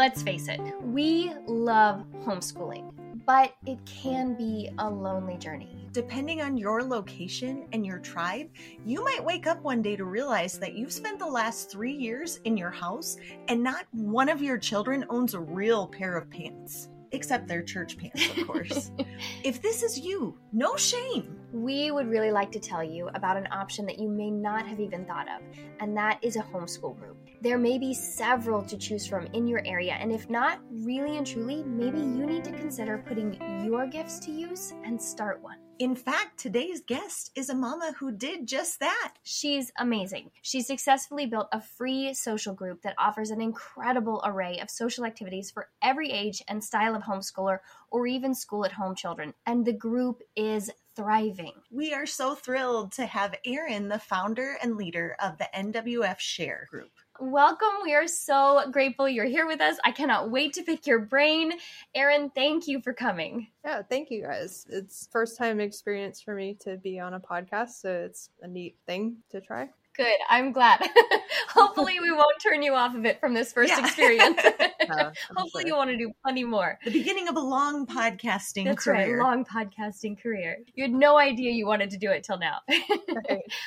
let's face it, we love homeschooling, but it can be a lonely journey. Depending on your location and your tribe, you might wake up one day to realize that you've spent the last three years in your house and not one of your children owns a real pair of pants except their church pants, of course. if this is you, no shame. We would really like to tell you about an option that you may not have even thought of, and that is a homeschool group. There may be several to choose from in your area, and if not, really and truly, maybe you need to consider putting your gifts to use and start one. In fact, today's guest is a mama who did just that. She's amazing. She successfully built a free social group that offers an incredible array of social activities for every age and style of homeschooler or even school at home children. And the group is thriving. We are so thrilled to have Erin, the founder and leader of the NWF Share group. Welcome. We are so grateful you're here with us. I cannot wait to pick your brain. Erin, thank you for coming. Yeah, thank you guys. It's first time experience for me to be on a podcast, so it's a neat thing to try. Good. I'm glad. Hopefully, we won't turn you off of it from this first yeah. experience. uh, Hopefully, sure. you want to do plenty more. The beginning of a long podcasting That's career. Right, long podcasting career. You had no idea you wanted to do it till now.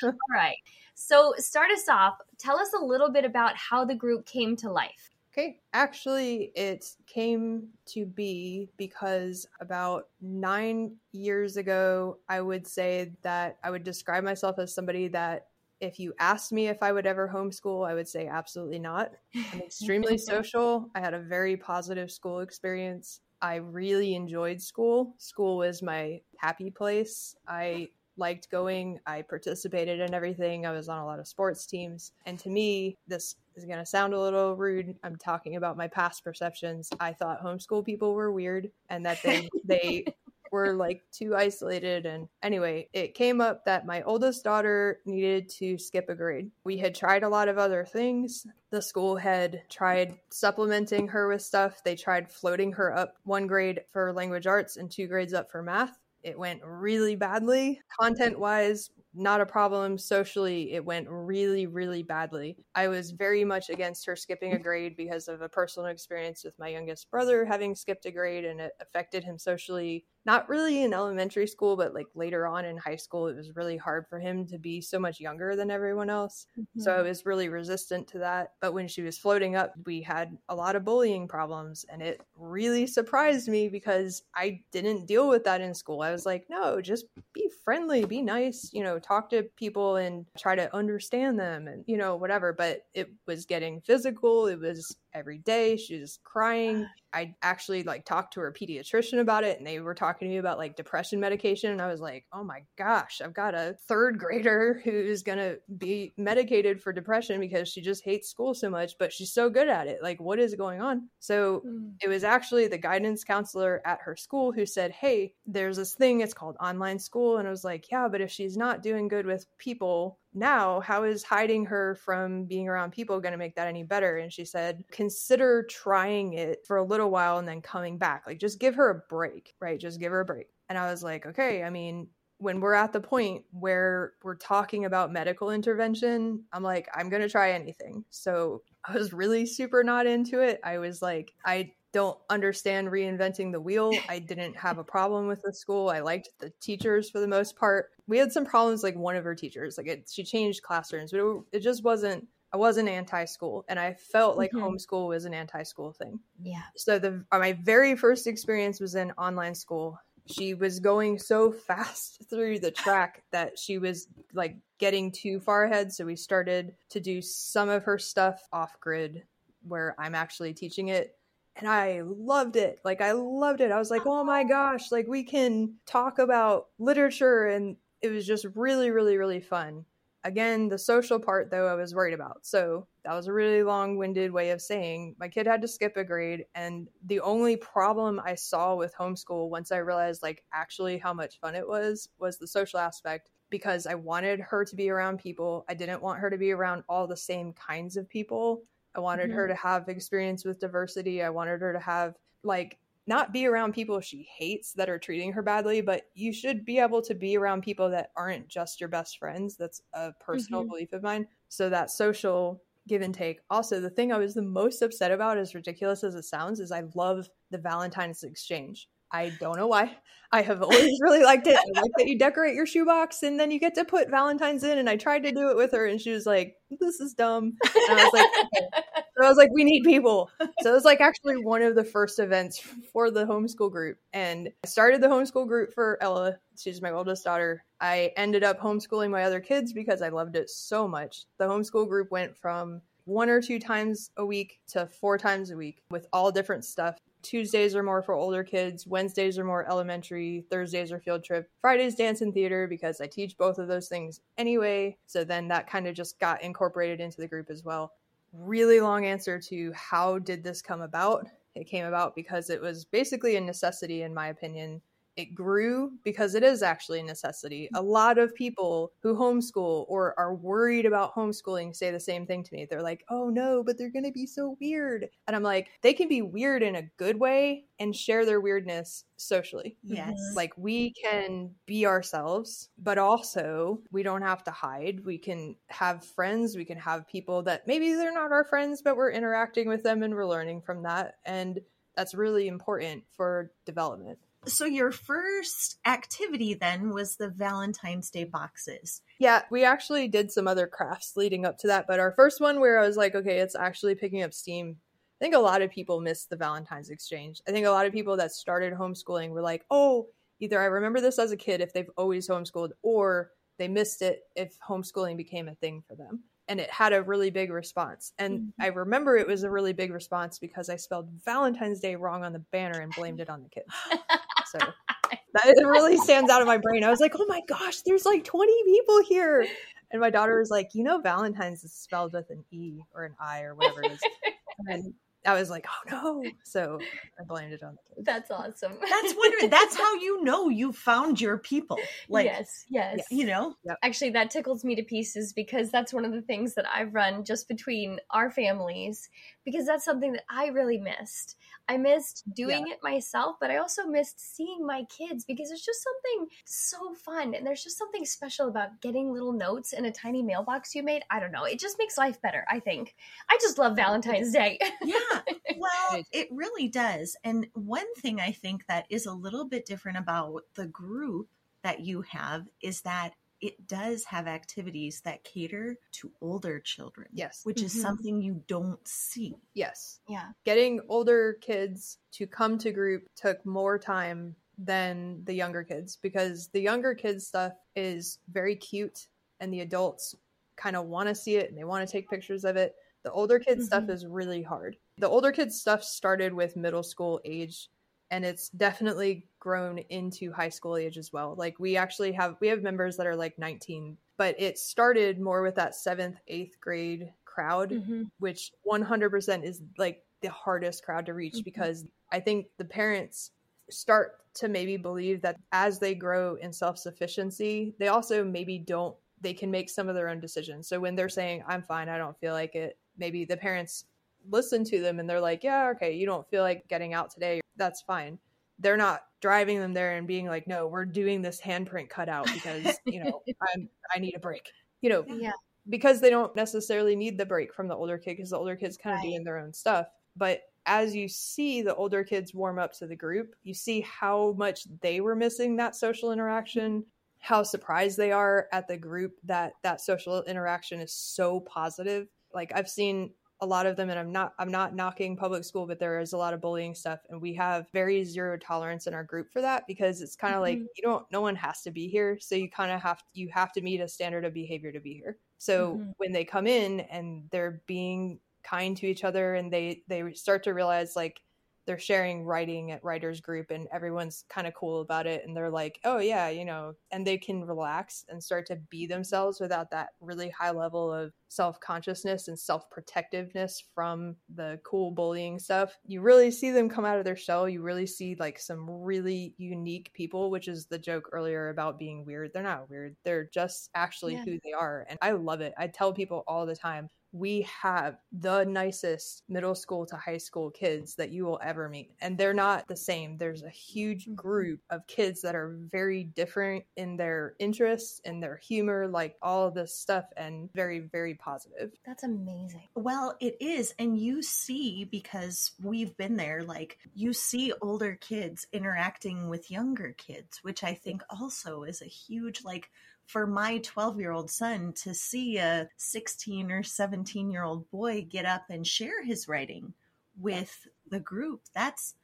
All right. So, start us off. Tell us a little bit about how the group came to life. Okay, actually, it came to be because about nine years ago, I would say that I would describe myself as somebody that if you asked me if I would ever homeschool, I would say absolutely not. I'm extremely social. I had a very positive school experience. I really enjoyed school. School was my happy place. I liked going. I participated in everything. I was on a lot of sports teams. And to me, this is going to sound a little rude. I'm talking about my past perceptions. I thought homeschool people were weird and that they they were like too isolated and anyway, it came up that my oldest daughter needed to skip a grade. We had tried a lot of other things. The school had tried supplementing her with stuff. They tried floating her up one grade for language arts and two grades up for math it went really badly. Content wise, not a problem. Socially, it went really, really badly. I was very much against her skipping a grade because of a personal experience with my youngest brother having skipped a grade and it affected him socially not really in elementary school, but like later on in high school, it was really hard for him to be so much younger than everyone else. Mm-hmm. So I was really resistant to that. But when she was floating up, we had a lot of bullying problems. And it really surprised me because I didn't deal with that in school. I was like, no, just be friendly, be nice, you know, talk to people and try to understand them and, you know, whatever. But it was getting physical. It was every day. She was crying. I actually like talked to her pediatrician about it and they were talking to me about like depression medication and I was like, "Oh my gosh, I've got a third grader who's going to be medicated for depression because she just hates school so much, but she's so good at it. Like what is going on?" So, mm. it was actually the guidance counselor at her school who said, "Hey, there's this thing it's called online school." And I was like, "Yeah, but if she's not doing good with people, now how is hiding her from being around people going to make that any better? And she said consider trying it for a little while and then coming back. Like just give her a break right? Just give her a break. And i was like okay i mean when we're at the point where we're talking about medical intervention i'm like i'm going to try anything. So i was really super not into it. I was like i don't understand reinventing the wheel. I didn't have a problem with the school. I liked the teachers for the most part. We had some problems like one of her teachers, like it, she changed classrooms, but it, it just wasn't I wasn't anti-school and I felt like mm-hmm. homeschool was an anti-school thing. Yeah. So the my very first experience was in online school. She was going so fast through the track that she was like getting too far ahead, so we started to do some of her stuff off grid where I'm actually teaching it and I loved it. Like I loved it. I was like, "Oh my oh. gosh, like we can talk about literature and it was just really really really fun." Again, the social part though I was worried about. So, that was a really long-winded way of saying my kid had to skip a grade and the only problem I saw with homeschool once I realized like actually how much fun it was was the social aspect because I wanted her to be around people. I didn't want her to be around all the same kinds of people I wanted mm-hmm. her to have experience with diversity. I wanted her to have like not be around people she hates that are treating her badly, but you should be able to be around people that aren't just your best friends. That's a personal mm-hmm. belief of mine. So that social give and take. Also, the thing I was the most upset about, as ridiculous as it sounds, is I love the Valentine's exchange. I don't know why. I have always really liked it. I like that you decorate your shoebox and then you get to put Valentine's in. And I tried to do it with her, and she was like, "This is dumb." And I was like, okay. so I was like, "We need people." So it was like actually one of the first events for the homeschool group, and I started the homeschool group for Ella. She's my oldest daughter. I ended up homeschooling my other kids because I loved it so much. The homeschool group went from one or two times a week to four times a week with all different stuff. Tuesdays are more for older kids, Wednesdays are more elementary, Thursdays are field trip, Fridays dance and theater because I teach both of those things anyway. So then that kind of just got incorporated into the group as well. Really long answer to how did this come about? It came about because it was basically a necessity, in my opinion, it grew because it is actually a necessity. A mm-hmm. lot of people who homeschool or are worried about homeschooling say the same thing to me. They're like, oh no, but they're going to be so weird. And I'm like, they can be weird in a good way and share their weirdness socially. Yes. Like we can be ourselves, but also we don't have to hide. We can have friends. We can have people that maybe they're not our friends, but we're interacting with them and we're learning from that. And that's really important for development. So your first activity then was the Valentine's Day boxes. Yeah, we actually did some other crafts leading up to that, but our first one where I was like, okay, it's actually picking up steam. I think a lot of people missed the Valentine's exchange. I think a lot of people that started homeschooling were like, oh, either I remember this as a kid if they've always homeschooled, or they missed it if homeschooling became a thing for them and it had a really big response. And mm-hmm. I remember it was a really big response because I spelled Valentine's Day wrong on the banner and blamed it on the kids. So that it really stands out in my brain. I was like, oh my gosh, there's like 20 people here. And my daughter was like, you know, Valentine's is spelled with an E or an I or whatever it is. And I was like, oh no. So I blamed it on the kids. That's awesome. That's wonderful. That's how you know you found your people. Like yes, yes. You know? Yep. Actually that tickles me to pieces because that's one of the things that I've run just between our families because that's something that I really missed. I missed doing yeah. it myself, but I also missed seeing my kids because it's just something so fun. And there's just something special about getting little notes in a tiny mailbox you made. I don't know. It just makes life better, I think. I just love Valentine's Day. yeah. Well, it really does. And one thing I think that is a little bit different about the group that you have is that it does have activities that cater to older children. Yes. Which mm-hmm. is something you don't see. Yes. Yeah. Getting older kids to come to group took more time than the younger kids because the younger kids stuff is very cute and the adults kind of want to see it and they want to take pictures of it. The older kids mm-hmm. stuff is really hard. The older kids stuff started with middle school age and it's definitely grown into high school age as well. Like we actually have we have members that are like 19, but it started more with that 7th, 8th grade crowd, mm-hmm. which 100% is like the hardest crowd to reach mm-hmm. because I think the parents start to maybe believe that as they grow in self-sufficiency, they also maybe don't they can make some of their own decisions. So when they're saying I'm fine, I don't feel like it, maybe the parents listen to them and they're like, yeah, okay, you don't feel like getting out today. That's fine. They're not driving them there and being like, no, we're doing this handprint cutout because, you know, I'm, I need a break, you know, yeah. because they don't necessarily need the break from the older kid because the older kids kind of right. doing their own stuff. But as you see the older kids warm up to the group, you see how much they were missing that social interaction, how surprised they are at the group that that social interaction is so positive. Like I've seen a lot of them and i'm not i'm not knocking public school but there is a lot of bullying stuff and we have very zero tolerance in our group for that because it's kind of mm-hmm. like you don't no one has to be here so you kind of have you have to meet a standard of behavior to be here so mm-hmm. when they come in and they're being kind to each other and they they start to realize like they're sharing writing at writers group and everyone's kind of cool about it and they're like oh yeah you know and they can relax and start to be themselves without that really high level of self-consciousness and self-protectiveness from the cool bullying stuff. You really see them come out of their shell. You really see like some really unique people which is the joke earlier about being weird. They're not weird. They're just actually yeah. who they are and i love it. I tell people all the time we have the nicest middle school to high school kids that you will ever meet. And they're not the same. There's a huge Mm-hmm. group of kids that are very different in their interests, in their humor, like all of this stuff, and very, very positive. That's amazing. Well, it is. And you see, because we've been there, like, you see older kids interacting with younger kids, which I think also is a huge, like, for my 12 year old son to see a 16 or 17 year old boy get up and share his writing with the group, that's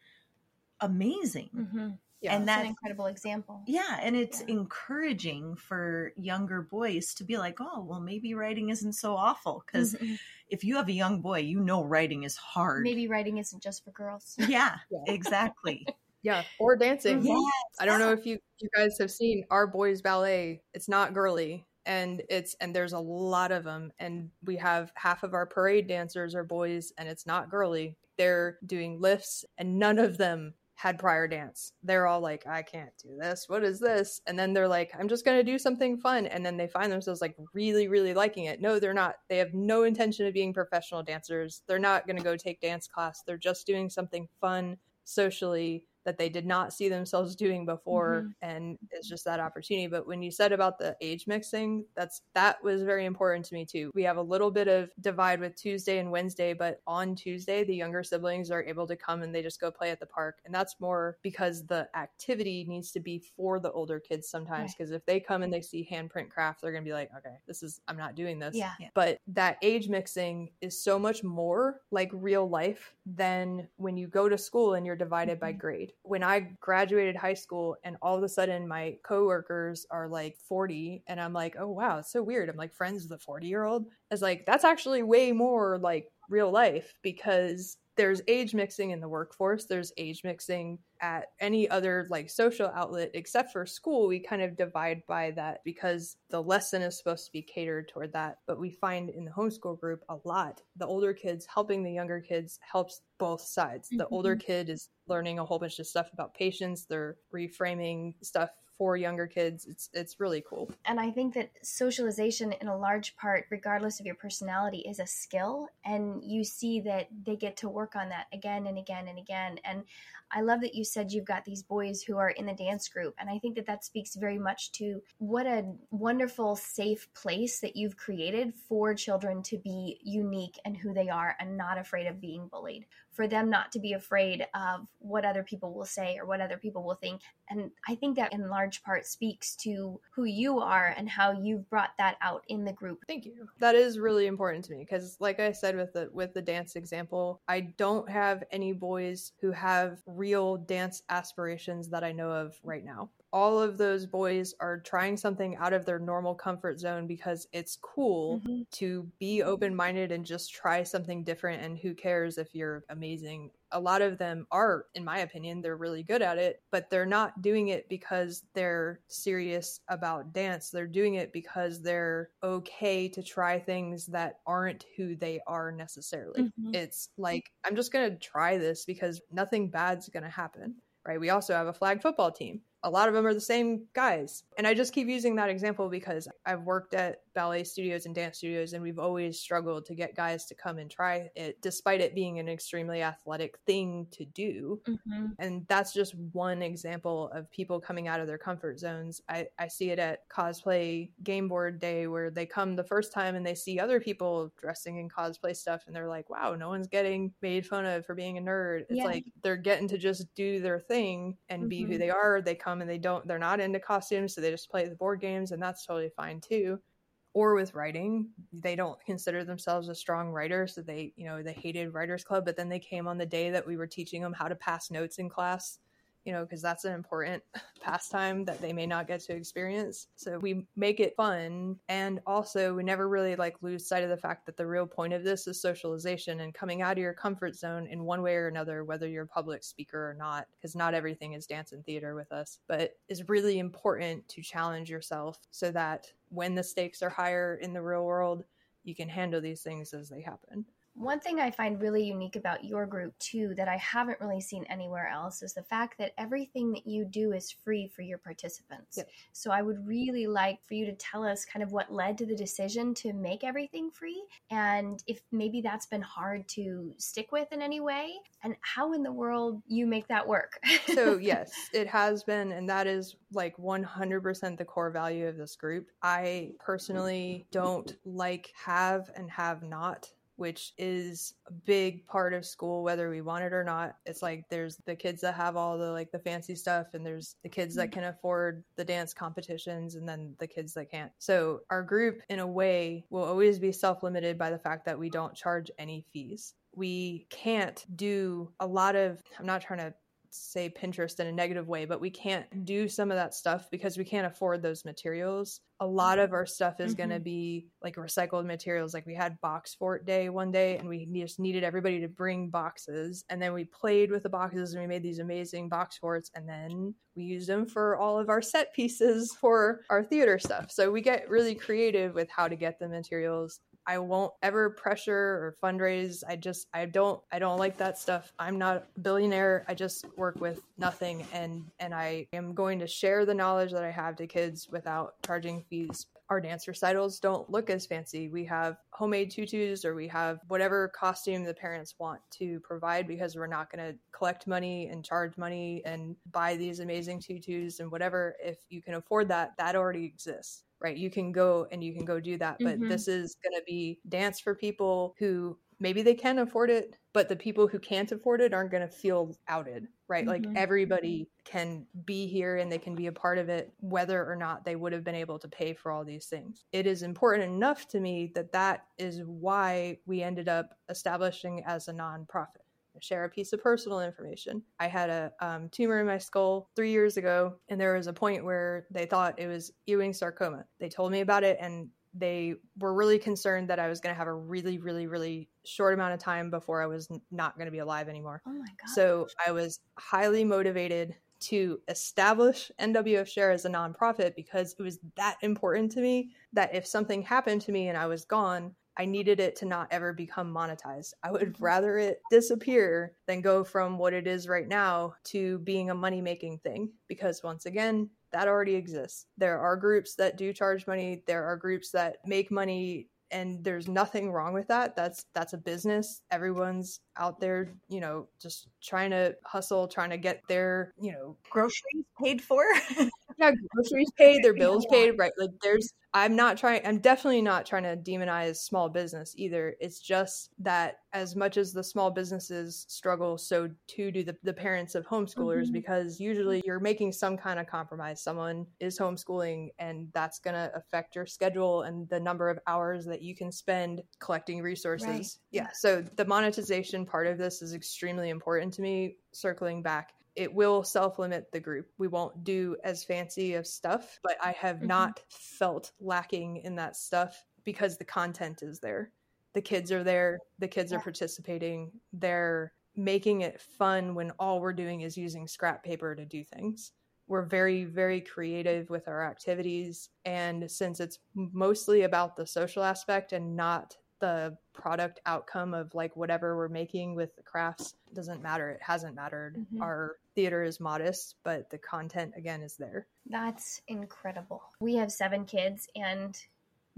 amazing. Mm-hmm. Yeah. And That's that an incredible example. Yeah, and it's Yeah. encouraging for younger boys to be like, oh, well, maybe writing isn't so awful. Because Mhm. if you have a young boy, you know writing is hard. maybe writing isn't just for girls. Yeah, Yeah. exactly. Yeah. Or dancing. Mhm. yes. I don't know if you you guys have seen our boys ballet. It's not girly and it's and there's a lot of them and we have half of our parade dancers are boys and it's not girly. They're doing lifts and none of them had prior dance. They're all like I can't do this. What is this? And then they're like I'm just going to do something fun and then they find themselves like really really liking it. No, they're not. They have no intention of being professional dancers. They're not going to go take dance class. They're just doing something fun socially that they did not see themselves doing before Mhm. and it's just that opportunity but when you said about the age mixing that's that was very important to me too we have a little bit of divide with tuesday and wednesday but on tuesday the younger siblings are able to come and they just go play at the park and that's more because the activity needs to be for the older kids sometimes Right. because if they come and they see handprint craft they're going to be like okay this is i'm not doing this Yeah. but that age mixing is so much more like real life than when you go to school and you're divided by Mhm. Grade. When I graduated high school and all of a sudden my coworkers are like 40 and I'm like, "Oh wow, it's so weird. I'm like friends with a 40-year-old." It's like that's actually way more like real life because there's age mixing in the workforce there's age mixing at any other like social outlet except for school. We kind of divide by that because the lesson is supposed to be catered toward that but we find in the homeschool group a lot. The older kids helping the younger kids helps both sides. The older mm-hmm. kid is learning a whole bunch of stuff about patience. They're reframing stuff for younger kids it's it's really cool And I think that socialization, in a large part, regardless of your personality, is a skill. And you see that they get to work on that again and again and again. And I love that you said you've got these boys who are in the dance group. And I think that that speaks very much to what a wonderful, safe place that you've created for children to be unique and who they are and not afraid of being bullied. For them not to be afraid of what other people will say or what other people will think. And I think that in large part speaks to who you are and how you've brought that out in the group. Thank you. That is really important to me because like I said with the with the dance example, I don't have any boys who have real dance aspirations that I know of right now. All of those boys are trying something out of their normal comfort zone because it's cool Mhm. to be open-minded and just try something different and who cares if you're amazing? A lot of them are in my opinion they're really good at it but they're not doing it because they're serious about dance. They're doing it because they're okay to try things that aren't who they are necessarily. Mhm. it's like i'm just going to try this because nothing bad's going to happen right? We also have a flag football team a lot of them are the same guys. And I just keep using that example because I've worked at ballet studios and dance studios, and we've always struggled to get guys to come and try it, despite it being an extremely athletic thing to do. Mhm. And that's just one example of people coming out of their comfort zones. I, I see it at cosplay game board day where they come the first time and they see other people dressing in cosplay stuff and they're like, wow, no one's getting made fun of for being a nerd. It's Yeah. like they're getting to just do their thing and be who Mhm. they are. They come and they don't, they're not into costumes, so they just play the board games and that's totally fine too or with writing they don't consider themselves a strong writer so they you know they hated writers club but then they came on the day that we were teaching them how to pass notes in class you know because that's an important pastime that they may not get to experience. So we make it fun and also we never really like lose sight of the fact that the real point of this is socialization and coming out of your comfort zone in one way or another whether you're a public speaker or not because not everything is dance and theater with us. But is really important to challenge yourself so that when the stakes are higher in the real world you can handle these things as they happen One thing I find really unique about your group, too, that I haven't really seen anywhere else is the fact that everything that you do is free for your participants. Yep. So I would really like for you to tell us kind of what led to the decision to make everything free and if maybe that's been hard to stick with in any way and how in the world you make that work. so, yes, it has been, and that is like 100% the core value of this group. I personally don't like have and have not which is a big part of school whether we want it or not. It's like there's the kids that have all the like the fancy stuff and there's the kids that mm-hmm. can afford the dance competitions and then the kids that can't. So our group in a way will always be self-limited by the fact that we don't charge any fees. We can't do a lot of i'm not trying to say Pinterest in a negative way, but we can't do some of that stuff because we can't afford those materials. A lot of our stuff is mm-hmm. going to be like recycled materials. Like we had box fort day one day and we just needed everybody to bring boxes. And then we played with the boxes and we made these amazing box forts. And then we used them for all of our set pieces for our theater stuff. So we get really creative with how to get the materials. I won't ever pressure or fundraise. I just I don't I don't like that stuff. I'm not a billionaire. I just work with nothing and and I am going to share the knowledge that I have to kids without charging fees. Our dance recitals don't look as fancy. We have homemade tutus or we have whatever costume the parents want to provide because we're not going to collect money and charge money and buy these amazing tutus and whatever. If you can afford that, that already exists right? You can go and you can go do that. But mm-hmm. this is going to be dance for people who maybe they can afford it, but the people who can't afford it aren't going to feel outed, right? Mm-hmm. Like everybody can be here and they can be a part of it, whether or not they would have been able to pay for all these things. It is important enough to me that that is why we ended up establishing as a nonprofit share a piece of personal information. I had a um, tumor in my skull three years ago, and there was a point where they thought it was Ewing sarcoma. They told me about it, and they were really concerned that I was going to have a really, really, really short amount of time before I was not going to be alive anymore. Oh my God. So I was highly motivated to establish NWF Share as a nonprofit because it was that important to me that if something happened to me and I was gone, I needed it to not ever become monetized. I would mm-hmm. rather it disappear than go from what it is right now to being a money making thing because once again, that already exists. There are groups that do charge money, there are groups that make money and there's nothing wrong with that that's that's a business everyone's out there you know just trying to hustle trying to get their you know groceries paid for yeah groceries paid their bills paid right like there's I'm not trying, I'm definitely not trying to demonize small business either. It's just that as much as the small businesses struggle, so too do the, the parents of homeschoolers mm-hmm. because usually you're making some kind of compromise. Someone is homeschooling and that's going to affect your schedule and the number of hours that you can spend collecting resources. Right. Yeah. So the monetization part of this is extremely important to me. Circling back, it will self limit the group. We won't do as fancy of stuff, but I have mm-hmm. not felt lacking in that stuff because the content is there. The kids are there, the kids yeah. are participating, they're making it fun when all we're doing is using scrap paper to do things. We're very, very creative with our activities. And since it's mostly about the social aspect and not the product outcome of like whatever we're making with the crafts doesn't matter. It hasn't mattered. Mm-hmm. Our theater is modest, but the content again is there. That's incredible. We have seven kids and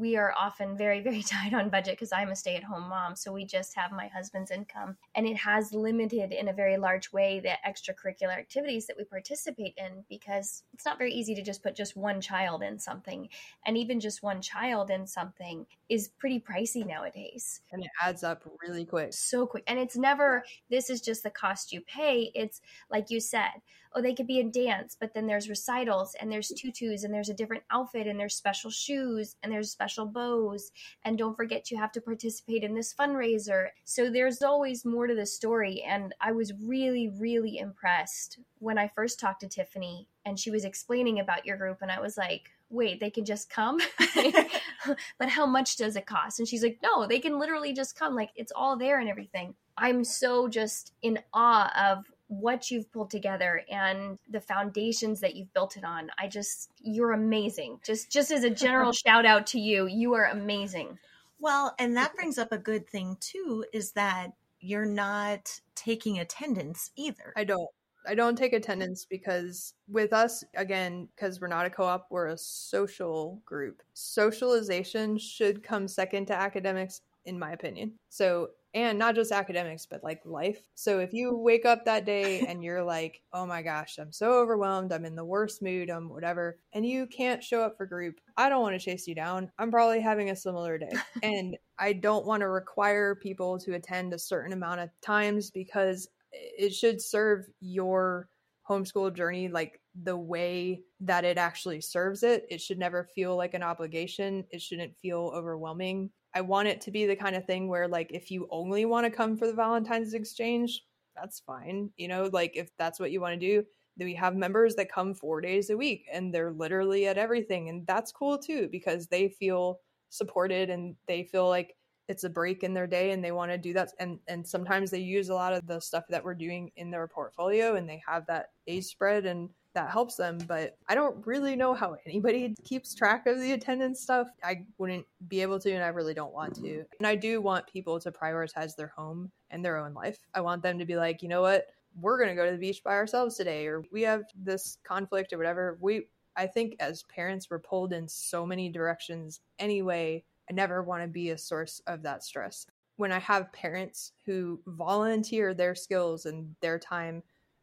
we are often very very tight on budget because i'm a stay-at-home mom so we just have my husband's income. And it has limited in a very large way the extracurricular activities that we participate in because it's not very easy to just put just one child in something. And even just one child in something is pretty pricey nowadays. And it adds up really quick. So quick. And it's never this is just the cost you pay. It's like you said oh, they could be in dance, but then there's recitals and there's tutus and there's a different outfit and there's special shoes and there's special bows. And don't forget, you have to participate in this fundraiser. So there's always more to the story. And I was really, really impressed when I first talked to Tiffany and she was explaining about your group. And I was like, wait, they can just come? but how much does it cost? And she's like, no, they can literally just come. Like it's all there and everything. I'm so just in awe of what you've pulled together and the foundations that you've built it on. I just you're amazing. Just just as a general shout out to you, you are amazing. Well, and that brings up a good thing too is that you're not taking attendance either. I don't. I don't take attendance because with us, again, because we're not a co op, we're a social group. Socialization should come second to academics, in my opinion. So, and not just academics, but like life. So if you wake up that day and you're like, oh my gosh, I'm so overwhelmed, I'm in the worst mood, I'm whatever, and you can't show up for group, I don't want to chase you down. I'm probably having a similar day. and I don't want to require people to attend a certain amount of times because it should serve your homeschool journey like the way that it actually serves it. It should never feel like an obligation. It shouldn't feel overwhelming. I want it to be the kind of thing where like if you only want to come for the Valentine's exchange, that's fine. You know, like if that's what you want to do, then we have members that come 4 days a week and they're literally at everything and that's cool too because they feel supported and they feel like it's a break in their day and they want to do that and and sometimes they use a lot of the stuff that we're doing in their portfolio and they have that age spread and that helps them but i don't really know how anybody keeps track of the attendance stuff. I wouldn't be able to and i really don't want to. And i do want people to prioritize their home and their own life. I want them to be like you know what? We're going to go to the beach by ourselves today or we have this conflict or whatever. We i think as parents we're pulled in so many directions anyway. I never want to be a source of that stress. When I have parents who volunteer their skills and their time,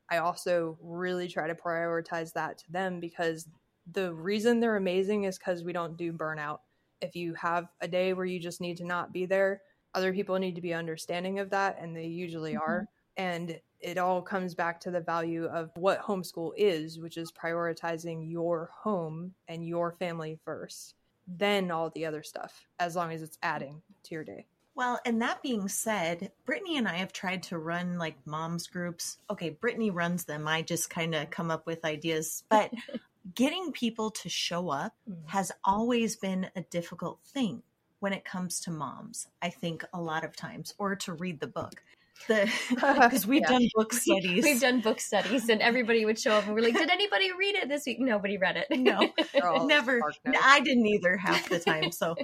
I also really try to prioritize that to them because the reason they're amazing is because we don't do burnout. If you have a day where you just need to not be there, other people need to be understanding of that, and they usually mm-hmm. are. And it all comes back to the value of what homeschool is, which is prioritizing your home and your family first then all the other stuff, as long as it's adding to your day. Well, and that being said, Brittany and I have tried to run like moms groups. Okay, Brittany runs them. I just kind of come up with ideas. But getting people to show up mm. has always been a difficult thing when it comes to moms, I think a lot of times, or to read the book because we've yeah. done book studies. We've done book studies, and everybody would show up and we're like, "Did anybody read it this week?" Nobody read it. No, never. I didn't either half the time. So,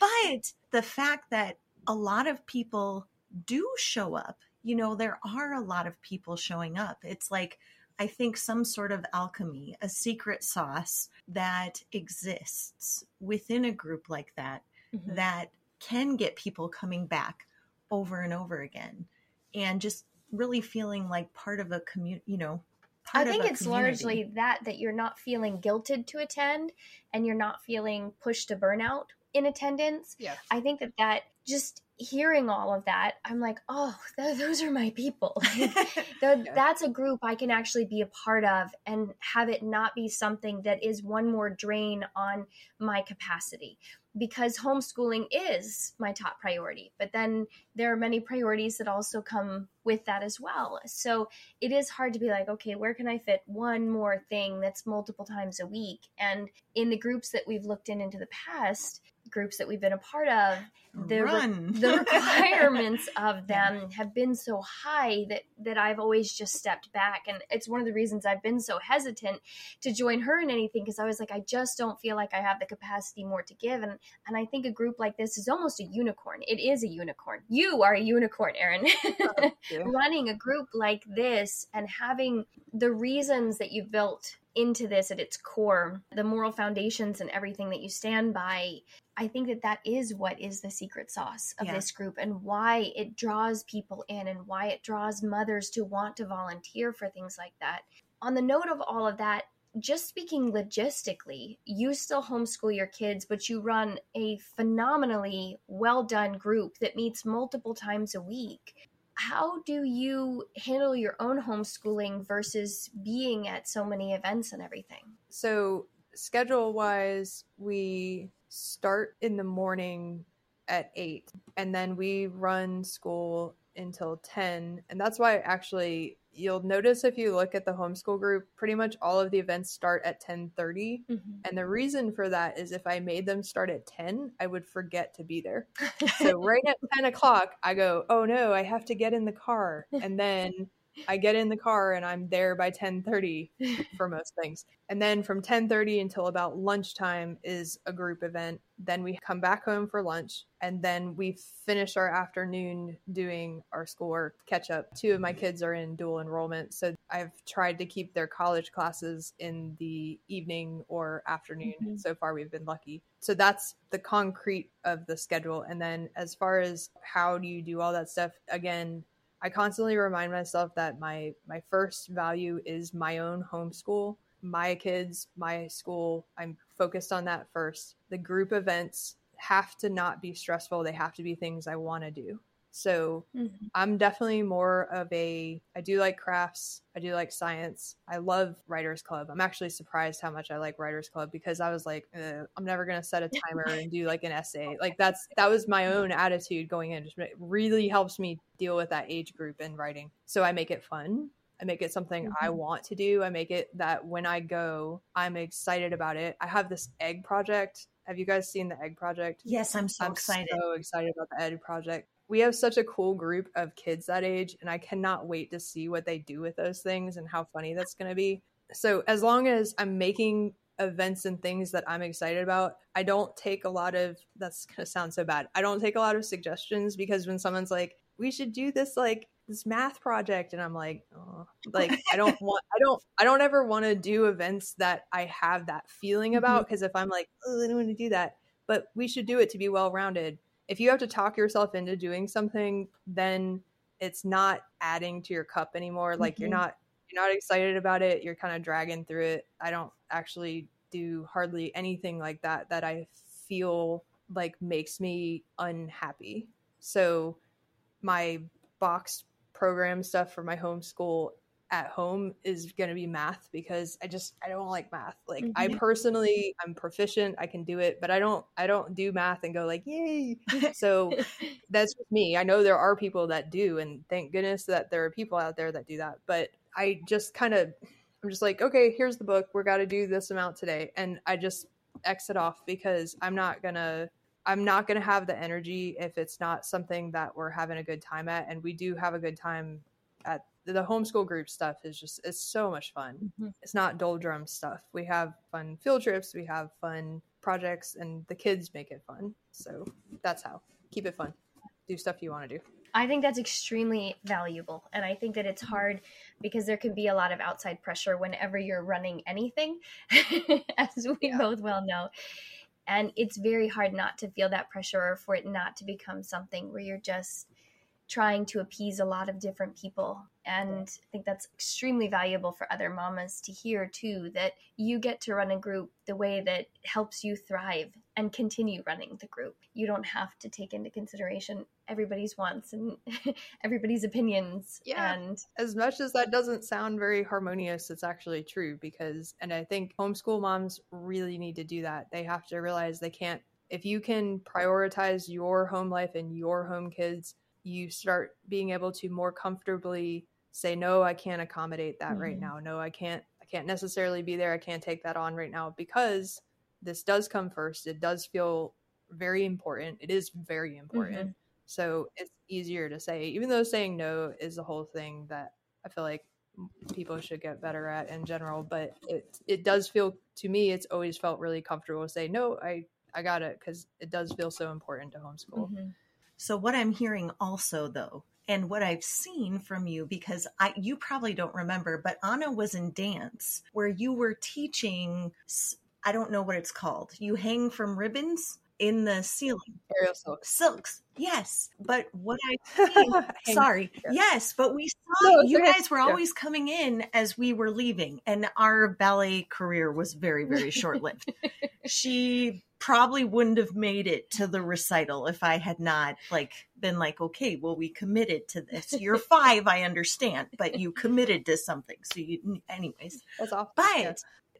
but the fact that a lot of people do show up, you know, there are a lot of people showing up. It's like I think some sort of alchemy, a secret sauce that exists within a group like that mm-hmm. that can get people coming back over and over again and just really feeling like part of a community, you know. I think it's community. largely that that you're not feeling guilted to attend and you're not feeling pushed to burnout in attendance. Yeah. I think that that just hearing all of that, I'm like, oh, th- those are my people. yeah. That's a group I can actually be a part of and have it not be something that is one more drain on my capacity because homeschooling is my top priority. But then there are many priorities that also come with that as well. So it is hard to be like, okay, where can I fit one more thing that's multiple times a week? And in the groups that we've looked in into the past, groups that we've been a part of, the, re- the requirements of them have been so high that that I've always just stepped back, and it's one of the reasons I've been so hesitant to join her in anything because I was like, I just don't feel like I have the capacity more to give, and and I think a group like this is almost a unicorn. It is a unicorn. You are a unicorn, Erin. Oh, Running a group like this and having the reasons that you've built into this at its core, the moral foundations and everything that you stand by, I think that that is what is the secret sauce of yeah. this group and why it draws people in and why it draws mothers to want to volunteer for things like that. On the note of all of that, just speaking logistically, you still homeschool your kids, but you run a phenomenally well done group that meets multiple times a week. How do you handle your own homeschooling versus being at so many events and everything? So, schedule wise, we start in the morning at 8 and then we run school until 10 and that's why actually you'll notice if you look at the homeschool group pretty much all of the events start at 10.30 mm-hmm. and the reason for that is if i made them start at 10 i would forget to be there. So right at 10 o'clock i go oh no i have to get in the car. And then I get in the car and I'm there by 10:30 for most things. And then from 10:30 until about lunchtime is a group event. Then we come back home for lunch and then we finish our afternoon doing our schoolwork catch up. Two of my kids are in dual enrollment, so I've tried to keep their college classes in the evening or afternoon. Mm-hmm. So far we've been lucky. So that's the concrete of the schedule. And then as far as how do you do all that stuff, again, I constantly remind myself that my my first value is my own homeschool, my kids, my school. I'm focused on that first. The group events have to not be stressful. They have to be things I want to do. So mm-hmm. I'm definitely more of a I do like crafts, I do like science. I love writers club. I'm actually surprised how much I like writers club because I was like I'm never going to set a timer and do like an essay. Like that's that was my own attitude going in. Just it really helps me deal with that age group in writing. So I make it fun. I make it something mm-hmm. I want to do. I make it that when I go, I'm excited about it. I have this egg project have you guys seen the Egg Project? Yes, I'm so I'm excited. So excited about the Egg Project we have such a cool group of kids that age and i cannot wait to see what they do with those things and how funny that's going to be so as long as i'm making events and things that i'm excited about i don't take a lot of that's going to sound so bad i don't take a lot of suggestions because when someone's like we should do this like this math project and i'm like oh. like i don't want i don't i don't ever want to do events that i have that feeling about because mm-hmm. if i'm like oh, i don't want to do that but we should do it to be well rounded if you have to talk yourself into doing something, then it's not adding to your cup anymore. Like mm-hmm. you're not you're not excited about it. You're kind of dragging through it. I don't actually do hardly anything like that that I feel like makes me unhappy. So my box program stuff for my homeschool at home is going to be math because I just I don't like math. Like mm-hmm. I personally I'm proficient, I can do it, but I don't I don't do math and go like, "Yay." so that's just me. I know there are people that do and thank goodness that there are people out there that do that, but I just kind of I'm just like, "Okay, here's the book. We're got to do this amount today." And I just exit off because I'm not going to I'm not going to have the energy if it's not something that we're having a good time at and we do have a good time at the homeschool group stuff is just it's so much fun. Mm-hmm. It's not doldrum stuff. We have fun field trips, we have fun projects, and the kids make it fun. So that's how keep it fun. Do stuff you want to do. I think that's extremely valuable. And I think that it's hard because there can be a lot of outside pressure whenever you're running anything, as we yeah. both well know. And it's very hard not to feel that pressure or for it not to become something where you're just trying to appease a lot of different people. And I think that's extremely valuable for other mamas to hear too that you get to run a group the way that helps you thrive and continue running the group. You don't have to take into consideration everybody's wants and everybody's opinions. Yeah. And as much as that doesn't sound very harmonious, it's actually true because, and I think homeschool moms really need to do that. They have to realize they can't if you can prioritize your home life and your home kids you start being able to more comfortably say no i can't accommodate that mm-hmm. right now. No i can't i can't necessarily be there. I can't take that on right now. Because this does come first. It does feel very important. It is very important. Mm-hmm. so it's easier to say even though saying no is the whole thing that i feel like people should get better at in general but it it does feel to me it's always felt really comfortable to say no i i got it because it does feel so important to homeschool. Mm-hmm. So what I'm hearing also though, and what I've seen from you because I you probably don't remember, but Anna was in dance where you were teaching I don't know what it's called. You hang from ribbons in the ceiling. Aerial silks. Silks. Yes. But what I sorry. Yeah. Yes, but we saw no, you guys were always yeah. coming in as we were leaving and our ballet career was very very short-lived. she probably wouldn't have made it to the recital if I had not like been like, okay, well, we committed to this. You're five, I understand, but you committed to something. So you, anyways, that's all. But yeah.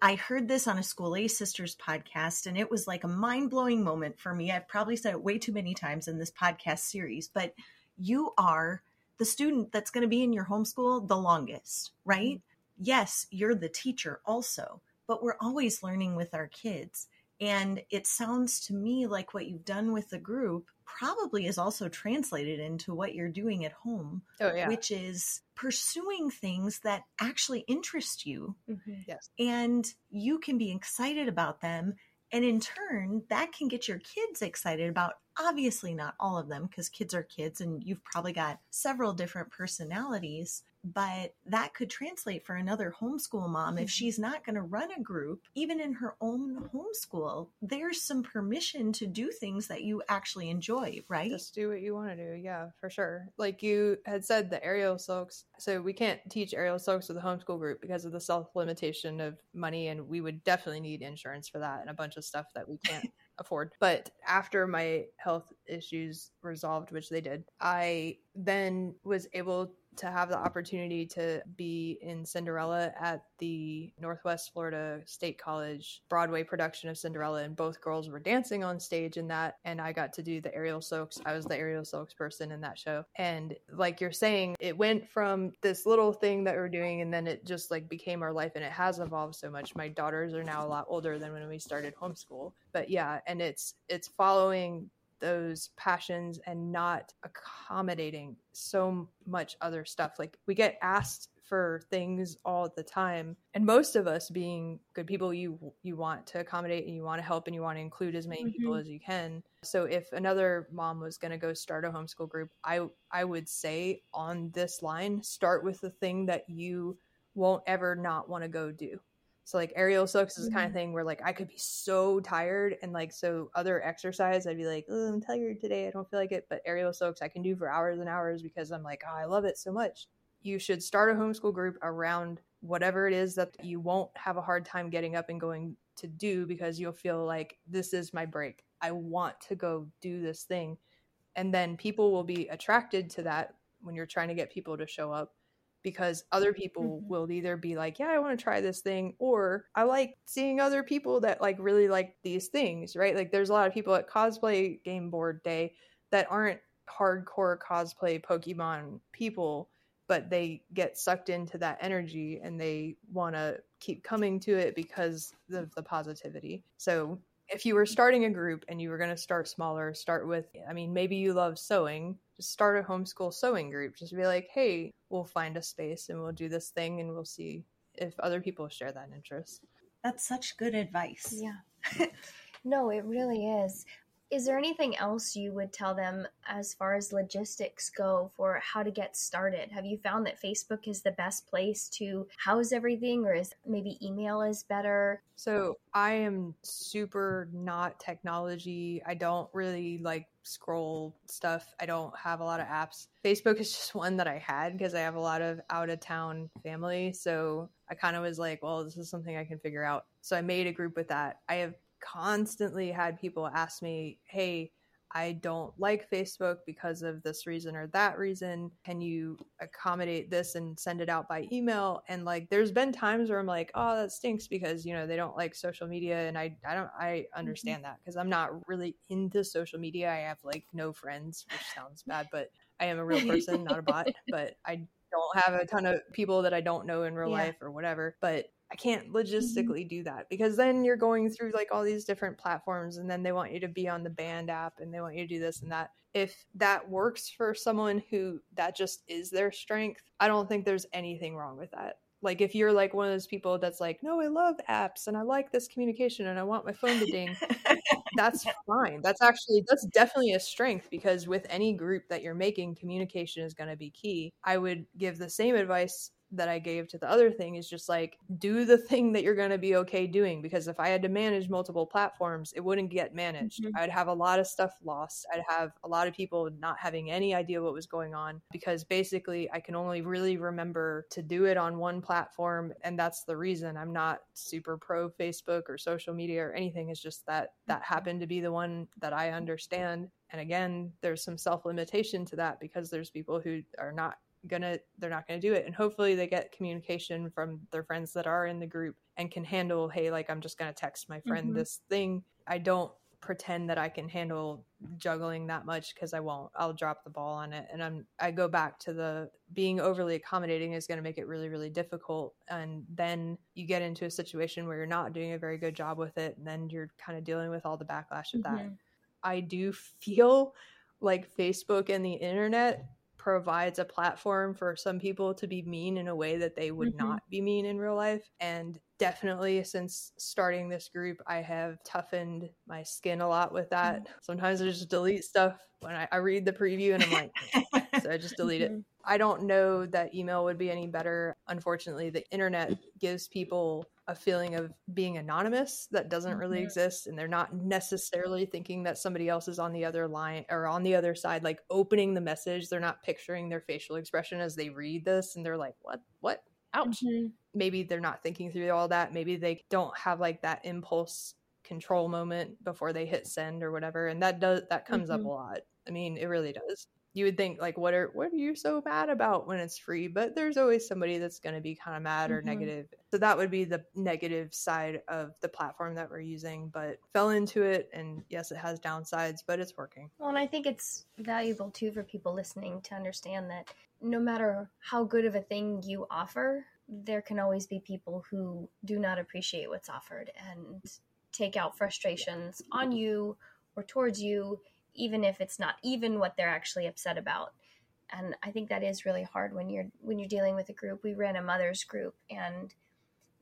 I heard this on a School A Sisters podcast, and it was like a mind blowing moment for me. I've probably said it way too many times in this podcast series, but you are the student that's going to be in your homeschool the longest, right? Mm-hmm. Yes, you're the teacher also, but we're always learning with our kids And it sounds to me like what you've done with the group probably is also translated into what you're doing at home, Oh yeah. which is pursuing things that actually interest you Mm-hmm. yes. and you can be excited about them. And in turn, that can get your kids excited about obviously not all of them because kids are kids and you've probably got several different personalities. But that could translate for another homeschool mom if Mhm. she's not going to run a group, even in her own homeschool. There's some permission to do things that you actually enjoy, right? Just do what you want to do. Yeah, for sure. Like you had said, the aerial silks. So we can't teach aerial silks with a homeschool group because of the self limitation of money, and we would definitely need insurance for that and a bunch of stuff that we can't afford. But after my health issues resolved, which they did, I then was able to have the opportunity to be in Cinderella at the Northwest Florida State College Broadway production of Cinderella, and both girls were dancing on stage in that. And I got to do the aerial silks. I was the aerial silks person in that show. And like you're saying, it went from this little thing that we're doing, and then it just like became our life, and it has evolved so much. My daughters are now a lot older than when we started homeschool, but yeah, and it's it's following those passions and not accommodating so much other stuff. Like we get asked for things all the time and most of us being good people you you want to accommodate and you want to help and you want to include as many people Mhm. as you can so if another mom was going to go start a homeschool group i i would say on this line start with the thing that you won't ever not want to go do so like aerial silks is the kind of mm-hmm. thing where like I could be so tired and like so other exercise I'd be like, oh, I'm tired today. I don't feel like it. But aerial silks I can do for hours and hours because I'm like, oh, I love it so much. You should start a homeschool group around whatever it is that you won't have a hard time getting up and going to do because you'll feel like this is my break. I want to go do this thing. And then people will be attracted to that when you're trying to get people to show up because other people Mhm. will either be like, yeah, I want to try this thing, or I like seeing other people that like really like these things, right? Like there's a lot of people at cosplay game board day that aren't hardcore cosplay Pokemon people, but they get sucked into that energy and they want to keep coming to it because of the positivity. So if you were starting a group and you were going to start smaller, start with, I mean, maybe you love sewing, start a homeschool sewing group. Just be like, hey, we'll find a space and we'll do this thing and we'll see if other people share that interest. That's such good advice. Yeah. no, it really is. Is there anything else you would tell them as far as logistics go for how to get started? Have you found that Facebook is the best place to house everything, or is maybe email is better? So I am super not technology. I don't really like scroll stuff. I don't have a lot of apps. Facebook is just one that I had because I have a lot of out of town family. So I kind of was like, well, this is something I can figure out. So I made a group with that. I have constantly had people ask me, hey, I don't like Facebook because of this reason or that reason. Can you accommodate this and send it out by email? And like, there's been times where I'm like, oh, that stinks because you know they don't like social media, and I I don't I mm-hmm. understand that because I'm not really into social media. I have like no friends, which sounds bad, but I am a real person, not a bot. But I don't have a ton of people that I don't know in real Yeah. life or whatever. But I can't mm-hmm. logistically do that because then you're going through like all these different platforms and then they want you to be on the band app and they want you to do this and that. If that works for someone who that just is their strength, I don't think there's anything wrong with that. Like if you're like one of those people that's like, "No, I love apps and I like this communication and I want my phone to ding." that's fine. That's actually that's definitely a strength because with any group that you're making, communication is going to be key. I would give the same advice that I gave to the other thing is just like do the thing that you're going to be okay doing because if I had to manage multiple platforms, it wouldn't get managed. Mhm. I'd have a lot of stuff lost. I'd have a lot of people not having any idea what was going on because basically I can only really remember to do it on one platform and that's the reason I'm not super pro Facebook or social media or anything. It's just that that happened to be the one that I understand. And again, there's some self limitation to that because there's people who are not gonna they're not gonna do it and hopefully they get communication from their friends that are in the group and can handle hey like i'm just gonna text my friend Mhm. this thing i don't pretend that I can handle juggling that much because I won't. I'll drop the ball on it. And I'm I go back to the being overly accommodating is going to make it really really difficult and then you get into a situation where you're not doing a very good job with it and then you're kind of dealing with all the backlash of mm-hmm. that. I do feel like Facebook and the internet provides a platform for some people to be mean in a way that they would mm-hmm. not be mean in real life. And definitely since starting this group, I have toughened my skin a lot with that. Mm-hmm. Sometimes I just delete stuff when I, I, read the preview and I'm like, so I just delete mm-hmm. it. I don't know that email would be any better. Unfortunately, the internet gives people a feeling of being anonymous that doesn't really mm-hmm. exist and they're not necessarily thinking that somebody else is on the other line or on the other side like opening the message. They're not picturing their facial expression as they read this and they're like what? What? Ouch. Mm-hmm. maybe they're not thinking through all that. Maybe they don't have like that impulse control moment before they hit send or whatever and that does that comes mm-hmm. up a lot. I mean it really does you would think like what are what are you so mad about when it's free? But there's always somebody that's going to be kind of mad or mm-hmm. negative. So that would be the negative side of the platform that we're using but fell into it and yes it has downsides but it's working. Well and i think it's valuable too for people listening to understand that no matter how good of a thing you offer there can always be people who do not appreciate what's offered and take out frustrations on you or towards you even if it's not even what they're actually upset about. And i think that is really hard when you're when you're dealing with a group. We ran a mothers group and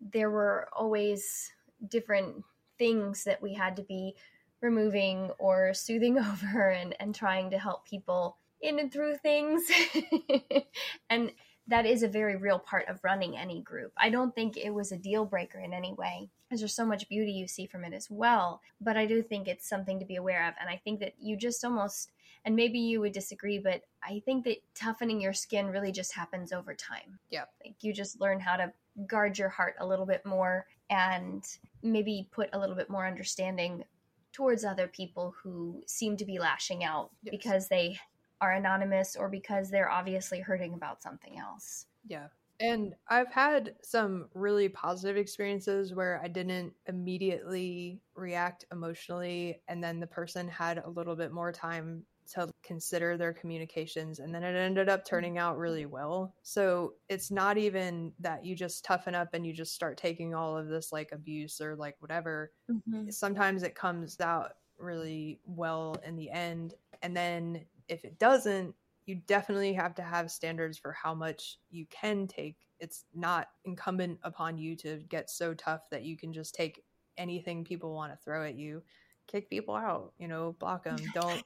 there were always different things that we had to be removing or soothing over and and trying to help people in and through things. And that is a very real part of running any group. I don't think it was a deal breaker in any way, because there's so much beauty you see from it as well. But I do think it's something to be aware of. And I think that you just almost, and maybe you would disagree, but I think that toughening your skin really just happens over time. Yeah. Like you just learn how to guard your heart a little bit more and maybe put a little bit more understanding towards other people who seem to be lashing out yes. because they are anonymous or because they're obviously hurting about something else. Yeah. And I've had some really positive experiences where I didn't immediately react emotionally, and then the person had a little bit more time to consider their communications, and then it ended up turning out really well. So it's not even that you just toughen up and you just start taking all of this like abuse or like whatever. Mm-hmm. Sometimes it comes out really well in the end. And then if it doesn't, you definitely have to have standards for how much you can take. It's not incumbent upon you to get so tough that you can just take anything people want to throw at you. Kick people out, you know, block them. Don't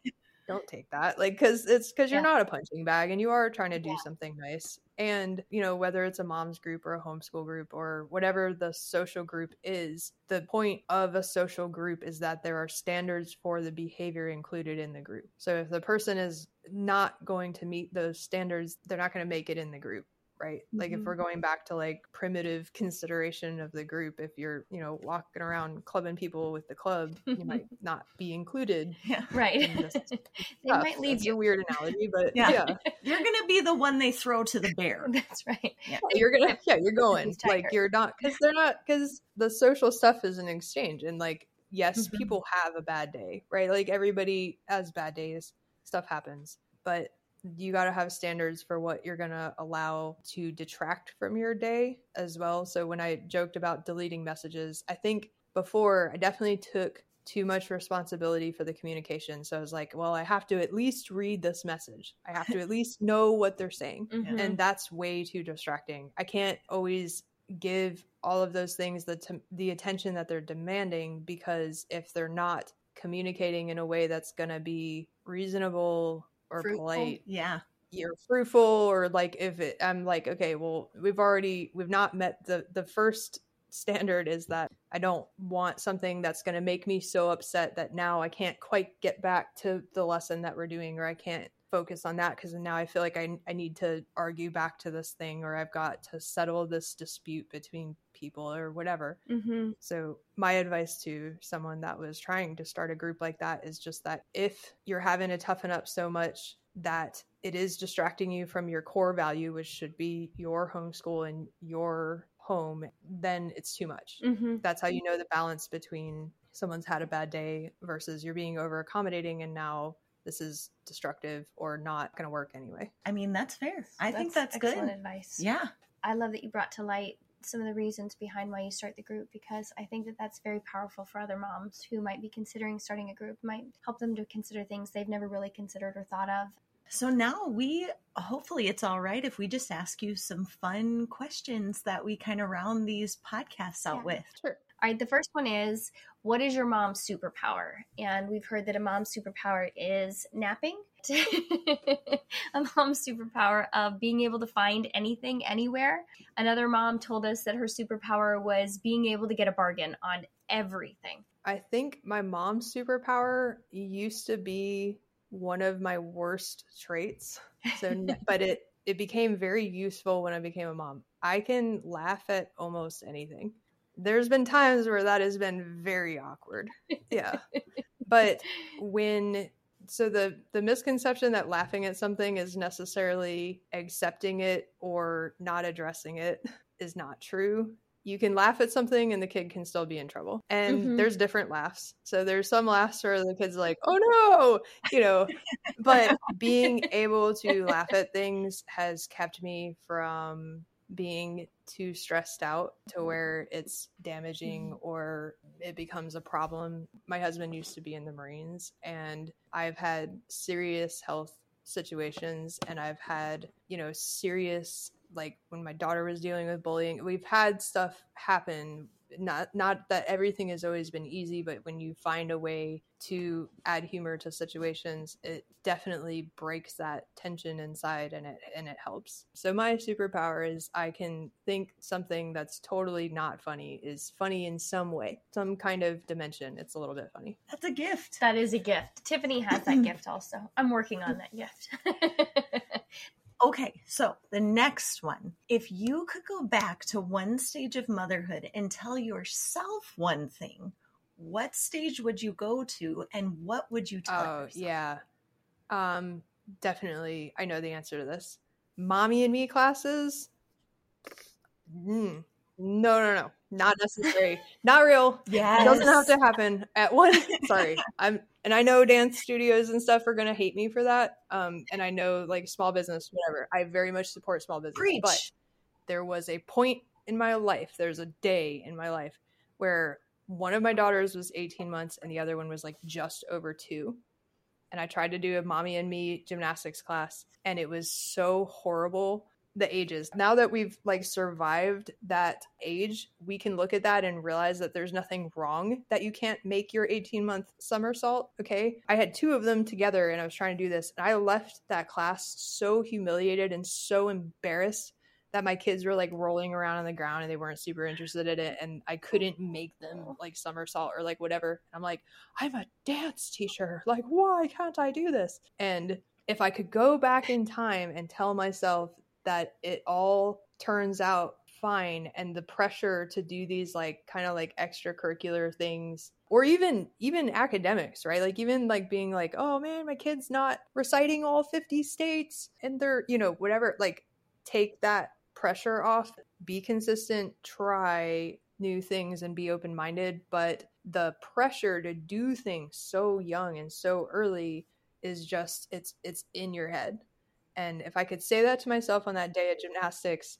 don't take that like because it's because you're not a punching bag and you are trying to do yeah. something nice and you know whether it's a mom's group or a homeschool group or whatever the social group is the point of a social group is that there are standards for the behavior included in the group. So if the person is not going to meet those standards they're not going to make it in the group right? Mm-hmm. like if mm-hmm. we're going back to like primitive consideration of the group if you're you know walking around clubbing people with the club you might not be included yeah right. they might leave That's you. a weird analogy but yeah. yeah. you're gonna be the one they throw to the bear. That's right. Yeah. You're gonna yeah. you're going. like you're not because they're not because the social stuff is an exchange and like yes mm-hmm. people have a bad day right? Like everybody has bad days. Stuff happens. But you got to have standards for what you're going to allow to detract from your day as well. So when I joked about deleting messages, I think before I definitely took too much responsibility for the communication. So I was like, well, I have to at least read this message. I have to at least know what they're saying. Mm-hmm. And that's way too distracting. I can't always give all of those things the t- the attention that they're demanding because if they're not communicating in a way that's going to be reasonable or fruitful. polite. Yeah. You're fruitful or like if it I'm like, okay, well, we've already we've not met the the first standard is that I don't want something that's going to make me so upset that now I can't quite get back to the lesson that we're doing or I can't focus on that because now I feel like I, I need to argue back to this thing or I've got to settle this dispute between people or whatever. Mm-hmm. So, my advice to someone that was trying to start a group like that is just that if you're having to toughen up so much that it is distracting you from your core value, which should be your homeschool and your home, then it's too much. Mm-hmm. That's how you know the balance between someone's had a bad day versus you're being over accommodating and now this is destructive or not going to work anyway. I mean, that's fair. I think that's good. advice. Yeah. I love that you brought to light some of the reasons behind why you start the group because I think that that's very powerful for other moms who might be considering starting a group, might help them to consider things they've never really considered or thought of. So now we hopefully it's all right if we just ask you some fun questions that we kind of round these podcasts out Yeah. with. Sure. All right, the first one is what is your mom's superpower? And we've heard that a mom's superpower is napping. a mom's superpower of being able to find anything anywhere. Another mom told us that her superpower was being able to get a bargain on everything. I think my mom's superpower used to be one of my worst traits. So, but it it became very useful when I became a mom. I can laugh at almost anything. There's been times where that has been very awkward. Yeah. but when so the the misconception that laughing at something is necessarily accepting it or not addressing it is not true you can laugh at something and the kid can still be in trouble and Mhm. there's different laughs so there's some laughs where the kid's like oh no you know but being able to laugh at things has kept me from being too stressed out to mm-hmm. where it's damaging mm-hmm. or it becomes a problem. My husband used to be in the Marines and I've had serious health situations and I've had, you know, serious like when my daughter was dealing with bullying, we've had stuff happen not not that everything has always been easy but when you find a way to add humor to situations it definitely breaks that tension inside and it and it helps so my superpower is i can think something that's totally not funny is funny in some way some kind of dimension it's a little bit funny That's a gift. That is a gift. Tiffany has that gift also. I'm working on that gift. Okay, so the next one. If you could go back to one stage of motherhood and tell yourself one thing, what stage would you go to and what would you tell oh yourself? yeah um definitely i know the answer to this mommy and me classes mm, no no no not necessary not real Yeah, It doesn't have to happen at one. Sorry, I'm, and I know dance studios and stuff are gonna hate me for that. Um, and I know like small business, whatever. I very much support small business, Preach. but there was a point in my life. There's a day in my life where one of my daughters was 18 months and the other one was like just over two. And I tried to do a mommy and me gymnastics class, and it was so horrible the ages. Now that we've like survived that age, we can look at that and realize that there's nothing wrong that you can't make your 18 month somersault. Okay. I had two of them together and I was trying to do this. And I left that class so humiliated and so embarrassed that my kids were like rolling around on the ground and they weren't super interested in it. And I couldn't make them like somersault or like whatever. I'm like, I'm a dance teacher. Like, why can't I do this? And if I could go back in time and tell myself that it all turns out fine and the pressure to do these like kind of like extracurricular things or even even academics right? Like even like being like oh man my kid's not reciting all 50 states and they're you know whatever like take that pressure off. Be consistent try new things and be open minded but the pressure to do things so young and so early is just it's it's in your head and if i could say that to myself on that day at gymnastics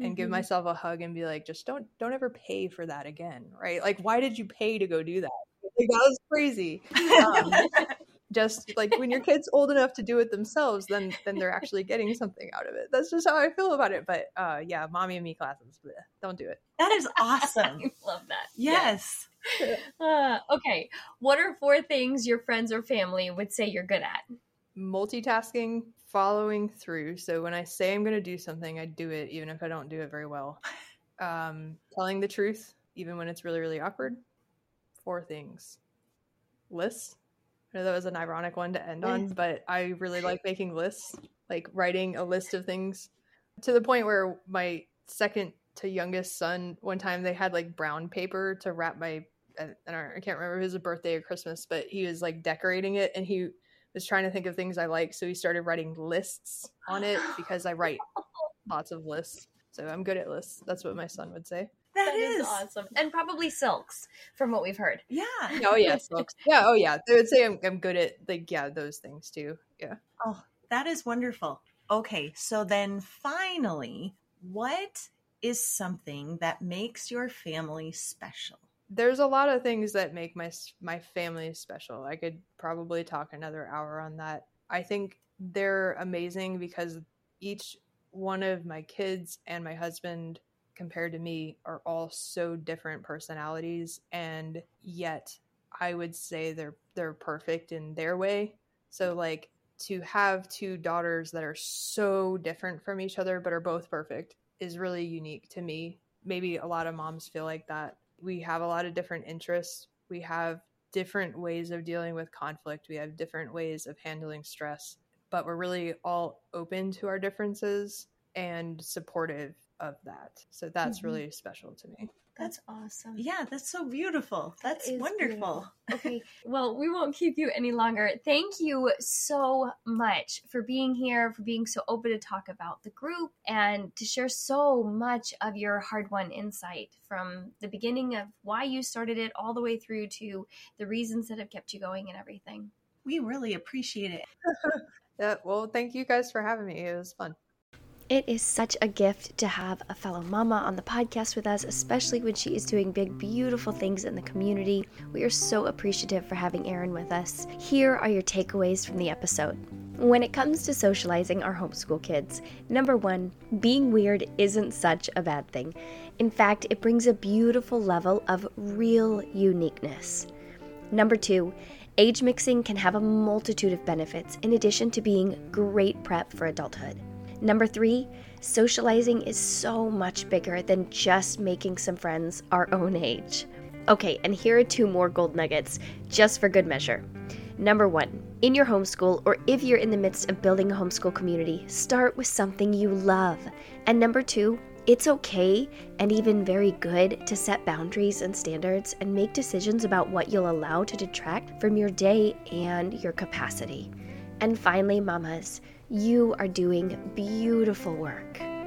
and give Mhm. myself a hug and be like just don't don't ever pay for that again right like why did you pay to go do that like, that was crazy um, just like when your kid's old enough to do it themselves then then they're actually getting something out of it that's just how i feel about it but uh yeah mommy and me classes bleh, don't do it That is awesome. I love that. yes. Uh, okay. What are four things your friends or family would say you're good at? Multitasking following through. So when i say i'm going to do something i do it even if i don't do it very well. Um telling the truth even when it's really really awkward. Four things. Lists. I know that was an ironic one to end on but i really like making lists like writing a list of things to the point where my second to youngest son one time they had like brown paper to wrap my I, I can't remember if it was a birthday or Christmas, but he was like decorating it and he was trying to think of things I like, so he started writing lists on it because I write lots of lists. So I'm good at lists. That's what my son would say. That is is. awesome. And probably silks, from what we've heard. Yeah. Oh yeah, silks. Yeah. Oh yeah. They would say I'm, I'm good at like yeah those things too. Yeah. Oh, that is wonderful. Okay, so then finally, what is something that makes your family special? There's a lot of things that make my my family special. I could probably talk another hour on that. I think they're amazing because each one of my kids and my husband compared to me are all so different personalities and yet I would say they're they're perfect in their way. So like to have two daughters that are so different from each other but are both perfect is really unique to me. Maybe a lot of moms feel like that. We have a lot of different interests. We have different ways of dealing with conflict. We have different ways of handling stress, but we're really all open to our differences and supportive of that. So that's Mhm. really special to me. That's awesome. Yeah, that's so beautiful. That's is wonderful. beautiful. okay, well, we won't keep you any longer. Thank you so much for being here, for being so open to talk about the group, and to share so much of your hard won insight from the beginning of why you started it all the way through to the reasons that have kept you going and everything. We really appreciate it. Yeah, well, thank you guys for having me. It was fun. It is such a gift to have a fellow mama on the podcast with us, especially when she is doing big, beautiful things in the community. We are so appreciative for having Erin with us. Here are your takeaways from the episode. When it comes to socializing our homeschool kids, number one, being weird isn't such a bad thing. In fact, it brings a beautiful level of real uniqueness. Number two, age mixing can have a multitude of benefits in addition to being great prep for adulthood. Number three, socializing is so much bigger than just making some friends our own age. Okay, and here are two more gold nuggets, just for good measure. Number one, in your homeschool, or if you're in the midst of building a homeschool community, start with something you love. And number two, it's okay and even very good to set boundaries and standards and make decisions about what you'll allow to detract from your day and your capacity. And finally, mamas, you are doing beautiful work.